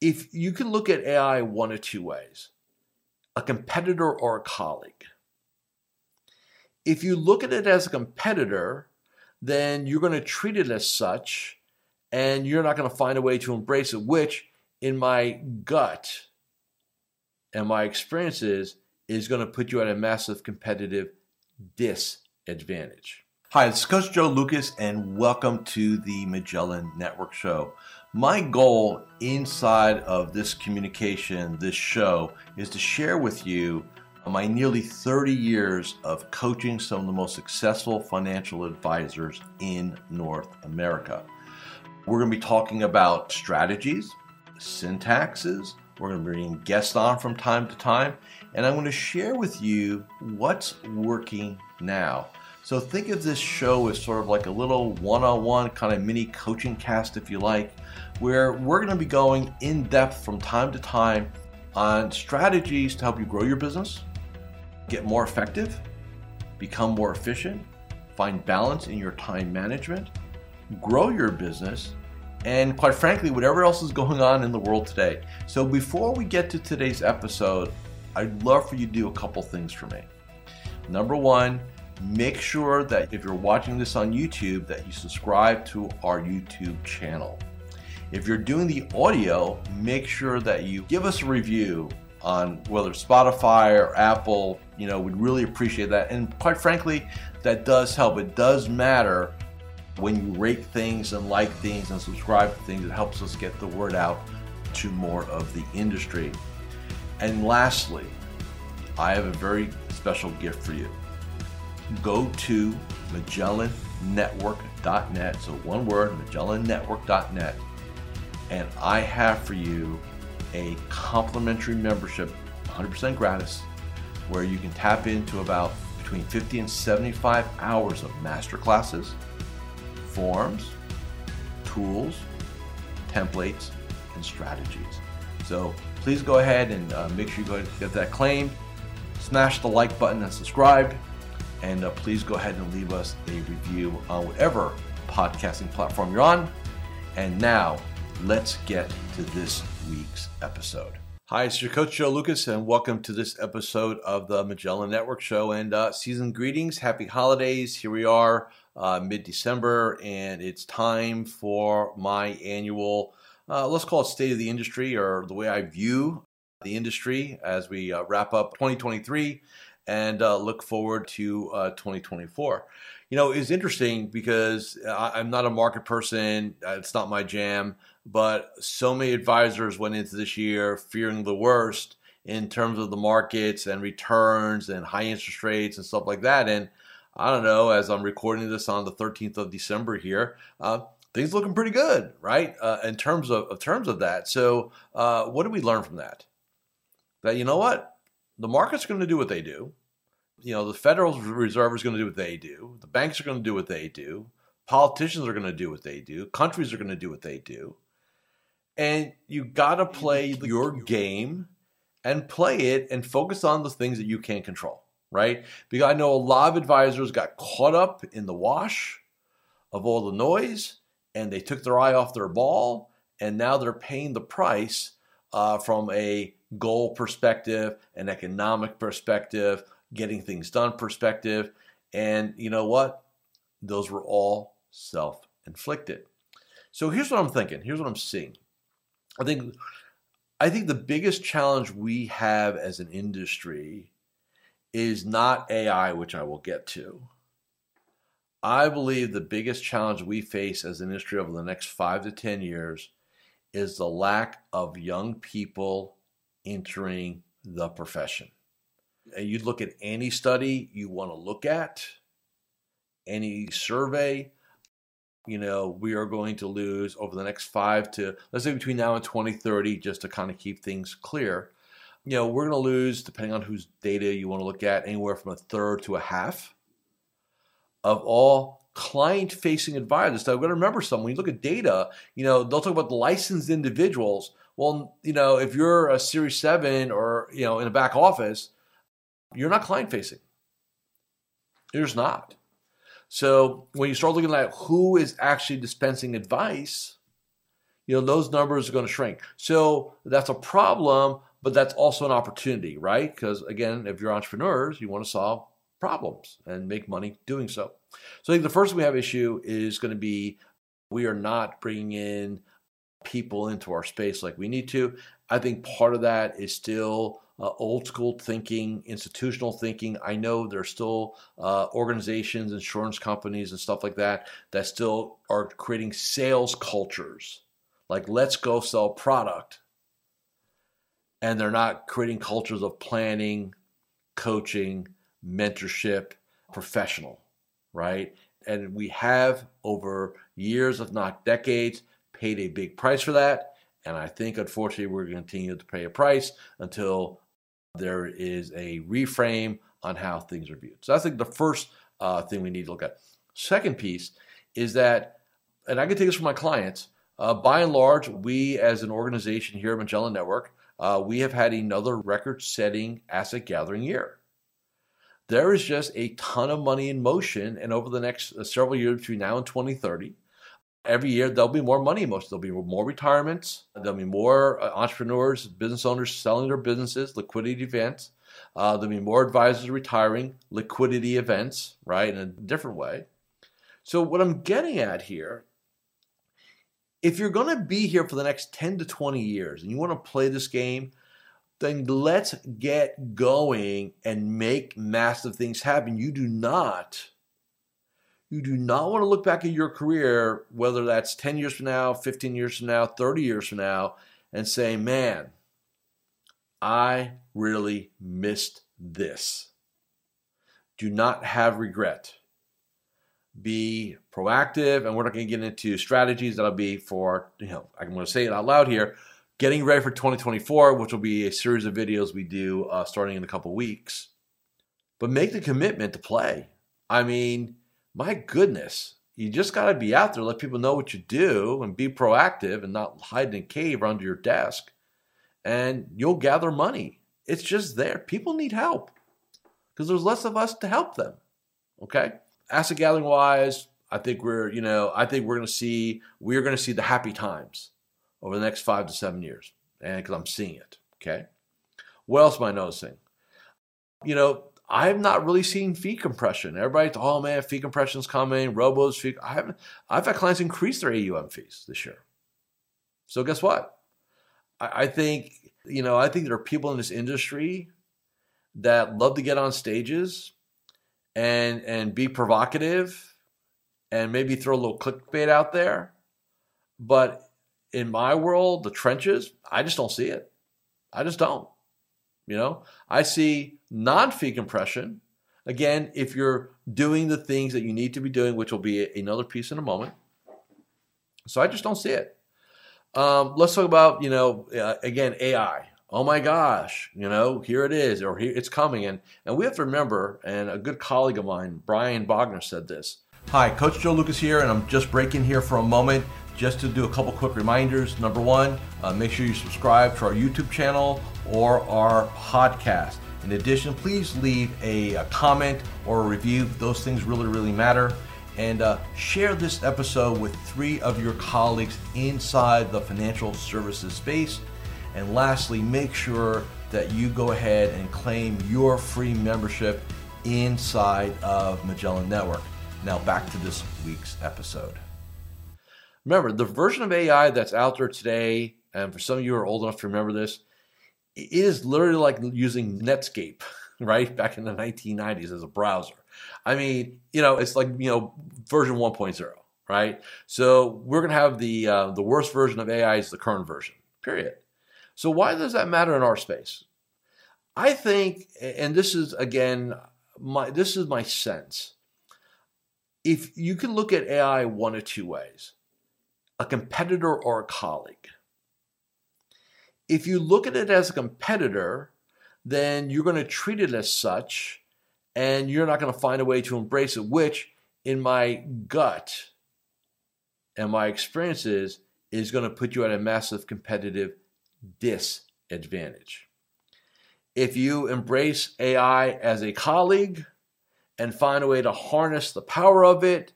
if you can look at AI one of two ways a competitor or a colleague. If you look at it as a competitor, then you're going to treat it as such and you're not going to find a way to embrace it, which, in my gut and my experiences, is going to put you at a massive competitive disadvantage. Hi, is Coach Joe Lukacs, and welcome to the Magellan Network Show. My goal inside of this communication, this show, is to share with you my nearly 30 years of coaching some of the most successful financial advisors in North America. We're going to be talking about strategies, syntaxes, we're going to bring guests on from time to time, and I'm going to share with you what's working now. So think of this show as sort of like a little one on one kind of mini coaching cast, if you like, where we're going to be going in depth from time to time on strategies to help you grow your business, get more effective, become more efficient, find balance in your time management, grow your business, and quite frankly, whatever else is going on in the world today. So before we get to today's episode, I'd love for you to do a couple things for me. Number one, make sure that if you're watching this on YouTube that you subscribe to our YouTube channel. If you're doing the audio, make sure that you give us a review on whether Spotify or Apple, you know, we'd really appreciate that. And quite frankly, that does help. It does matter when you rate things and like things and subscribe to things. It helps us get the word out to more of the industry. And lastly, I have a very special gift for you. Go to MagellanNetwork.net. So one word, MagellanNetwork.net and I have for you a complimentary membership, 100% gratis, where you can tap into about between 50 and 75 hours of master classes, forms, tools, templates, and strategies. So please go ahead and uh, make sure you go get that claim. Smash the like button and subscribe. And uh, please go ahead and leave us a review on whatever podcasting platform you're on. And now, let's get to this week's episode. Hi, it's your coach Joe Lukacs, and welcome to this episode of the Magellan Network Show. And uh, season greetings, happy holidays. Here we are, uh, mid December, and it's time for my annual, uh, let's call it State of the Industry, or the way I view the industry as we uh, wrap up 2023 and uh, look forward to uh, 2024 you know, it's interesting because I, am not a market person. It's not my jam. But so many advisors went into this year fearing the worst in terms of the markets and returns and high interest rates and stuff like that. And I don't know, as I'm recording this on the 13th of December here, uh, things looking pretty good, right? Uh, in terms of, of, terms of that. So, uh, what do we learn from that? That you know what, the market's going to do what they do. You know, the Federal Reserve is going to do what they do. The banks are going to do what they do. Politicians are going to do what they do. Countries are going to do what they do and you got to play your game and play it and focus on the things that you can control, right? Because I know a lot of advisors got caught up in the wash of all the noise and they took their eye off their ball and now they're paying the price uh, from a goal perspective, an economic perspective, getting things done perspective. And you know what? Those were all self inflicted. So here's what I'm thinking. Here's what I'm seeing. I think I think the biggest challenge we have as an industry is not AI, which I will get to. I believe the biggest challenge we face as an industry over the next five to 10 years is the lack of young people entering the profession. And you look at any study you want to look at, any survey, you know, we are going to lose over the next five to, let's say between now and 2030, just to kind of keep things clear. You know, we're going to lose, depending on whose data you want to look at, anywhere from a third to a half of all client facing advisors. So I've got to remember something. When you look at data, you know, they'll talk about licensed individuals. Well, you know, if you're a Series 7 or, you know, in a back office, you're not client facing. You're just not. So when you start looking at who is actually dispensing advice, you know, those numbers are going to shrink. So that's a problem, but that's also an opportunity, right? Because again, if you're entrepreneurs, you want to solve problems and make money doing so. So I think the first we have issue is going to be we are not bringing in people into our space like we need to. I think part of that is still uh, old school thinking, institutional thinking. I know there's still uh, organizations, insurance companies, and stuff like that that still are creating sales cultures. Like, let's go sell product. And they're not creating cultures of planning, coaching, mentorship, professional, right? And we have over years, if not decades, paid a big price for that. And I think, unfortunately, we're going to continue to pay a price until there is a reframe on how things are viewed. So that's like the first uh, thing we need to look at. Second piece is that, and I can take this from my clients. Uh, by and large, we as an organization here at Magellan Network, uh, we have had another record-setting asset gathering year. There is just a ton of money in motion, and over the next uh, several years between now and 2030, every year there'll be more money most there'll be more retirements there'll be more uh, entrepreneurs business owners selling their businesses liquidity events. Uh, there'll be more advisors retiring liquidity events right in a different way. So what i'm getting at here if you're going to be here for the next 10 to 20 years and you want to play this game then let's get going and make massive things happen. You do not you do not want to look back at your career, whether that's 10 years from now, 15 years from now, 30 years from now, and say, man, I really missed this. Do not have regret. Be proactive, and we're not going to get into strategies that'll be for, you know, I'm going to say it out loud here, getting ready for 2024, which will be a series of videos we do uh, starting in a couple weeks. But make the commitment to play. I mean, my goodness, you just got to be out there, let people know what you do, and be proactive and not hide in a cave or under your desk. And you'll gather money. It's just there. People need help because there's less of us to help them. Okay. Asset gathering wise, I think we're, you know, I think we're going to see, we're going to see the happy times over the next five to seven years. And because I'm seeing it. Okay. What else am I noticing? You know, I've not really seen fee compression. Everybody's, oh man, fee compression's coming, robos, fee. I haven't. I've had clients increase their AUM fees this year. So guess what? I, I think you know. I think there are people in this industry that love to get on stages and and be provocative and maybe throw a little clickbait out there. But in my world, the trenches, I just don't see it. I just don't. You know, I see non-fee compression. Again, if you're doing the things that you need to be doing, which will be another piece in a moment. So I just don't see it. Um, let's talk about, you know, uh, again, AI. Oh my gosh, you know, here it is, or here it's coming. And, and we have to remember, and a good colleague of mine, Brian Bogner, said this. Hi, Coach Joe Lukacs here, and I'm just breaking here for a moment just to do a couple quick reminders. Number one, uh, make sure you subscribe to our YouTube channel or our podcast. In addition, please leave a, a comment or a review. Those things really, really matter. And uh, share this episode with three of your colleagues inside the financial services space. And lastly, make sure that you go ahead and claim your free membership inside of Magellan Network. Now, back to this week's episode. Remember, the version of AI that's out there today, and for some of you who are old enough to remember this, it is literally like using Netscape, right? Back in the 1990s as a browser. I mean, you know, it's like, you know, version 1.0, right? So we're going to have the, uh, the worst version of AI is the current version, period. So why does that matter in our space? I think, and this is again, my, this is my sense. If you can look at AI one of two ways, a competitor or a colleague if you look at it as a competitor, then you're going to treat it as such and you're not going to find a way to embrace it, which in my gut and my experiences is going to put you at a massive competitive disadvantage. If you embrace AI as a colleague and find a way to harness the power of it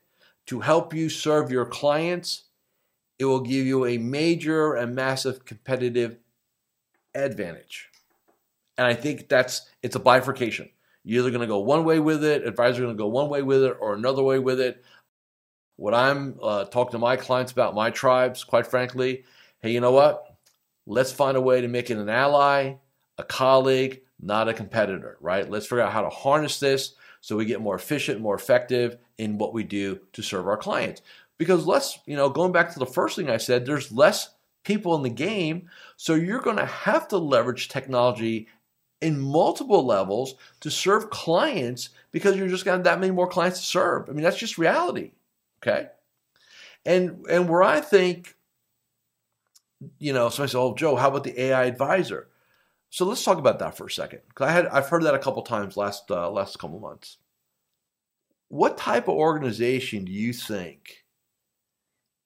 to help you serve your clients, it will give you a major and massive competitive advantage. And I think that's it's a bifurcation. You're either going to go one way with it, advisors are going to go one way with it, or another way with it. What I'm uh, talking to my clients about, my tribes, quite frankly, hey, you know what? Let's find a way to make it an ally, a colleague, not a competitor, right? Let's figure out how to harness this so we get more efficient, more effective in what we do to serve our clients. Because let's, you know, going back to the first thing I said, there's less people in the game. So you're going to have to leverage technology in multiple levels to serve clients because you're just got that many more clients to serve. I mean, that's just reality. Okay. And and where I think, you know, somebody said, Oh, Joe, how about the AI advisor? So let's talk about that for a second. Because I had I've heard that a couple times last uh, last couple months. What type of organization do you think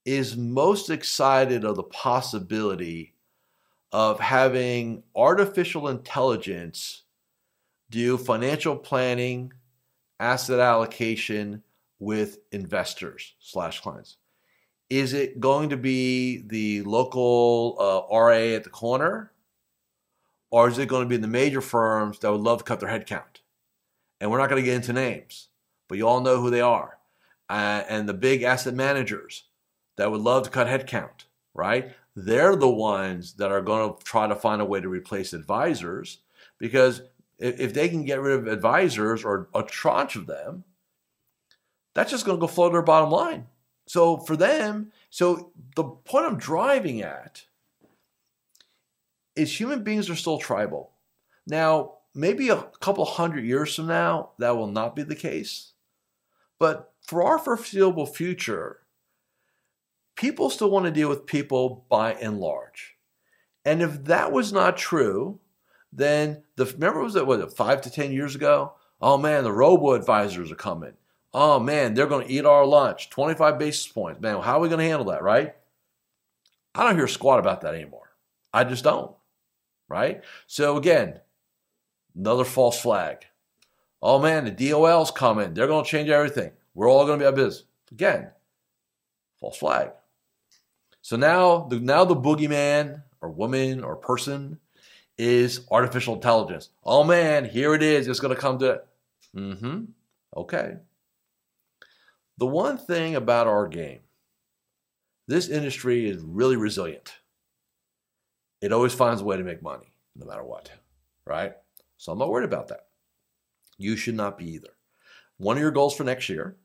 is most excited of the possibility of having artificial intelligence do financial planning, asset allocation with investors slash clients? Is it going to be the local uh, RA at the corner? Or is it going to be the major firms that would love to cut their headcount? And we're not going to get into names, but you all know who they are. Uh, and the big asset managers that would love to cut headcount, right? They're the ones that are going to try to find a way to replace advisors because if they can get rid of advisors or a tranche of them, that's just going to go flow to their bottom line. So for them, so the point I'm driving at is human beings are still tribal. Now, maybe a couple hundred years from now, that will not be the case. But for our foreseeable future, people still want to deal with people by and large. And if that was not true, then the remember was it was it five to ten years ago? Oh man, the robo advisors are coming. Oh man, they're going to eat our lunch. 25 basis points. Man, how are we going to handle that, right? I don't hear a squat about that anymore. I just don't. Right? So again, another false flag. Oh man, the DOL's coming. They're going to change everything. We're all going to be out of business. Again, false flag. So now the now the boogeyman or woman or person is artificial intelligence. Oh man, here it is. It's going to come to. Mm-hmm. Okay. The one thing about our game, this industry is really resilient. It always finds a way to make money, no matter what. Right? So I'm not worried about that. You should not be either. One of your goals for next year,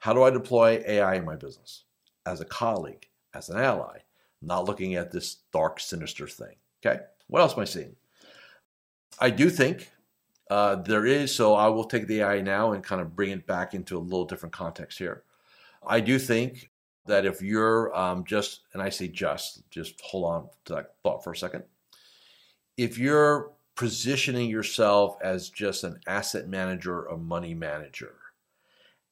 how do I deploy AI in my business? As a colleague, as an ally, not looking at this dark, sinister thing. Okay, what else am I seeing? I do think uh, there is, so I will take the AI now and kind of bring it back into a little different context here. I do think that if you're um, just, and I say just, just hold on to that thought for a second. If you're positioning yourself as just an asset manager or money manager,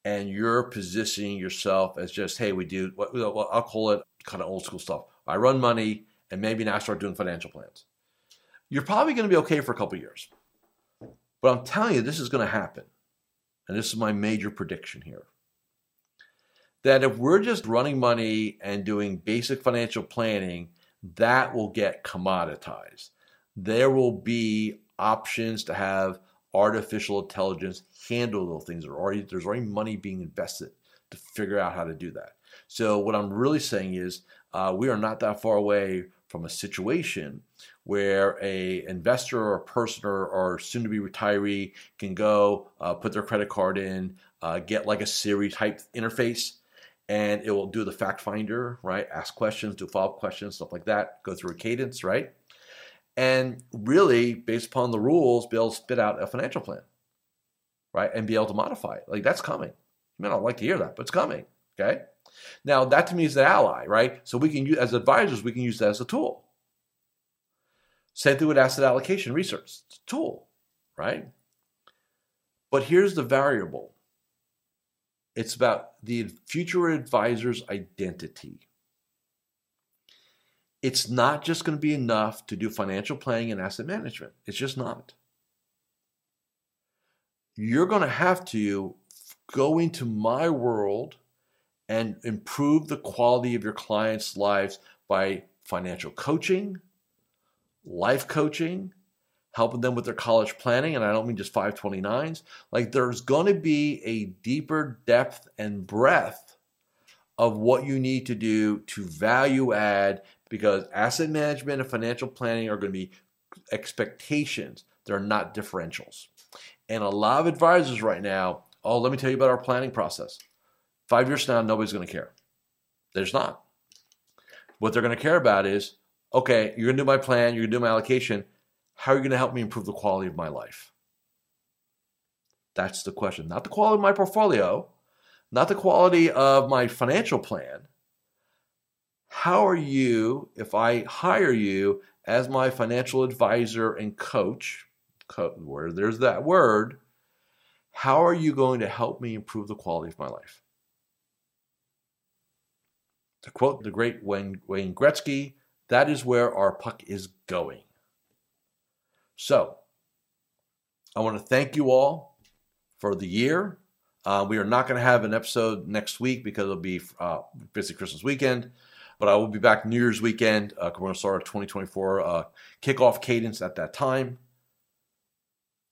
and you're positioning yourself as just, hey, we do what I'll call it kind of old school stuff. I run money and maybe now start doing financial plans. You're probably going to be okay for a couple years. But I'm telling you, this is going to happen. And this is my major prediction here. That if we're just running money and doing basic financial planning, that will get commoditized. There will be options to have artificial intelligence handle those things. already, there's already money being invested to figure out how to do that. So what I'm really saying is uh, we are not that far away from a situation where a investor or a person or, or soon to be retiree can go uh, put their credit card in, uh, get like a Siri type interface, and it will do the fact finder, right? Ask questions, do follow up questions, stuff like that. Go through a cadence, right? And really, based upon the rules, be able to spit out a financial plan, right? And be able to modify it. Like that's coming. You may not like to hear that, but it's coming. Okay. Now, that to me is an ally, right? So we can use, as advisors, we can use that as a tool. Same thing with asset allocation research. It's a tool, right? But here's the variable. It's about the future advisor's identity. It's not just going to be enough to do financial planning and asset management. It's just not. You're going to have to go into my world and improve the quality of your clients' lives by financial coaching, life coaching, helping them with their college planning. And I don't mean just 529s. Like there's going to be a deeper depth and breadth of what you need to do to value add because asset management and financial planning are going to be expectations. They're not differentials. And a lot of advisors right now, oh, let me tell you about our planning process. Five years from now, nobody's going to care. There's not. What they're going to care about is, okay, you're going to do my plan, you're going to do my allocation. How are you going to help me improve the quality of my life? That's the question. Not the quality of my portfolio, not the quality of my financial plan. How are you, if I hire you as my financial advisor and coach, where there's that word, how are you going to help me improve the quality of my life? To quote the great Wayne, Wayne Gretzky, that is where our puck is going. So, I want to thank you all for the year. Uh, we are not going to have an episode next week because it'll be uh, busy Christmas weekend, but I will be back New Year's weekend. Uh, we're going to start our 2024 uh, kickoff cadence at that time.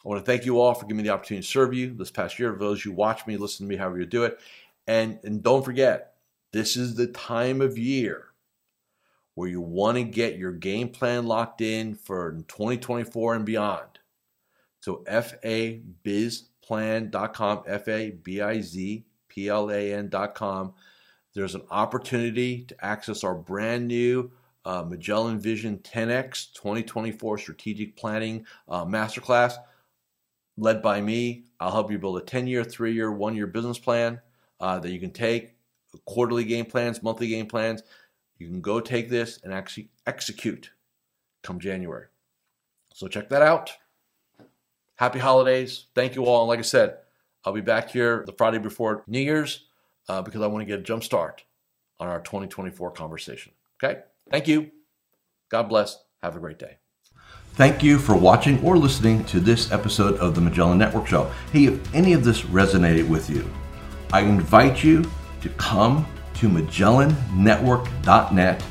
I want to thank you all for giving me the opportunity to serve you this past year. For those you watch me, listen to me, however you do it, and and don't forget, this is the time of year where you want to get your game plan locked in for 2024 and beyond. So fabizplan.com, F-A-B-I-Z-P-L-A-N.com. There's an opportunity to access our brand new uh, Magellan Vision 10X 2024 Strategic Planning uh, Masterclass led by me. I'll help you build a 10 year, three year, one year business plan uh, that you can take quarterly game plans, monthly game plans. You can go take this and actually execute come January. So check that out. Happy holidays. Thank you all. And like I said, I'll be back here the Friday before New Year's uh, because I want to get a jump start on our 2024 conversation. Okay? Thank you. God bless. Have a great day. Thank you for watching or listening to this episode of the Magellan Network Show. Hey, if any of this resonated with you, I invite you to come to MagellanNetwork.net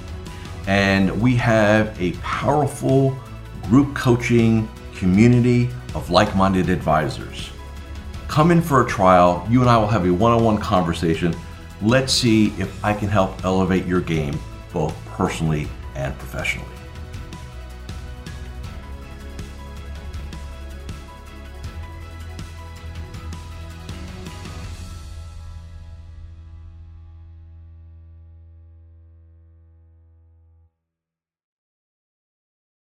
and we have a powerful group coaching community of like minded advisors. Come in for a trial. You and I will have a one on one conversation. Let's see if I can help elevate your game both personally and professionally.